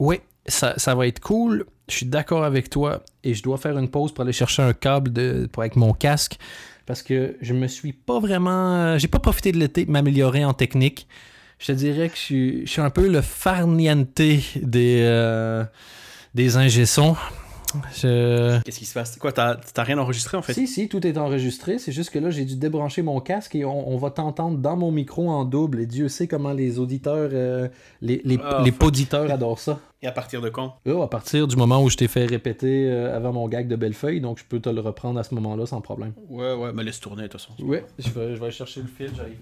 Oui, ça, ça va être cool. Je suis d'accord avec toi. Et je dois faire une pause pour aller chercher un câble pour, avec mon casque. Parce que je me suis pas vraiment. J'ai pas profité de l'été pour m'améliorer en technique. Je te dirais que je suis, je suis un peu le farniente des, euh, des. Je... Qu'est-ce qui se passe? Quoi, t'as t'as rien enregistré en fait? Si, si, tout est enregistré. C'est juste que là, j'ai dû débrancher mon casque et on, on va t'entendre dans mon micro en double. Et Dieu sait comment les auditeurs, euh, les, les, Ah, les poditeurs adorent ça. Et à partir de quand? Oh, à partir du moment où je t'ai fait répéter euh, avant mon gag de Bellefeuille, donc je peux te le reprendre à ce moment-là sans problème. Ouais, ouais, mais laisse tourner de toute façon. Ouais, je vais, je vais chercher le fil, j'arrive.